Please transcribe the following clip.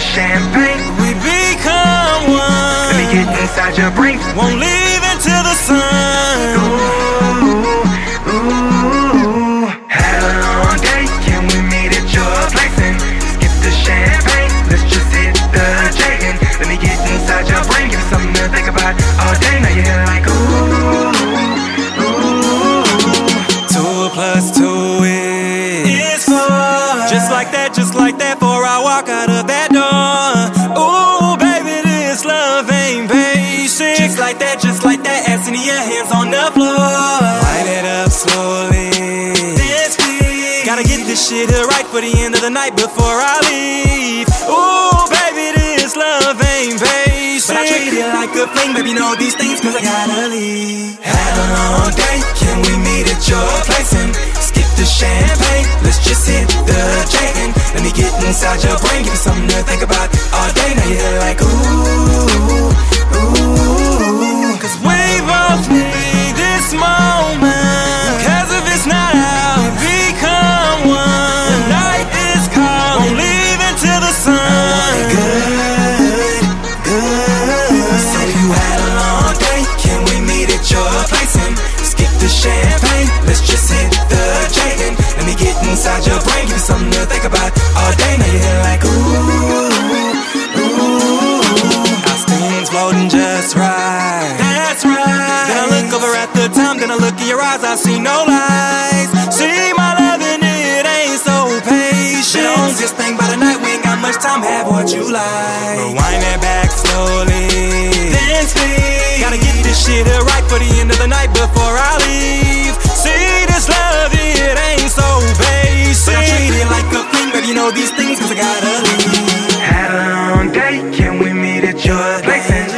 champagne. We become one. Let me get inside your brain. Won't leave. just like that, ass in your hands on the floor. Light it up slowly. Dance, please. Gotta get this shit right for the end of the night before I leave. Ooh, baby, this love ain't patient. But I treat it like a fling, baby, know these things, cause I gotta leave. Have a long day. think about all day. Now you're like ooh, ooh. Our spoons floating just right. That's right. Then I look over at the time, then I look in your eyes. I see no lies. See my love and it ain't so patient. Been on this thing by the night. We ain't got much time. Have what you like. Rewind it back slowly. Then speed. Gotta get this shit right for the end of the night before I leave. cause I gotta. Had a long day, can we meet at your place?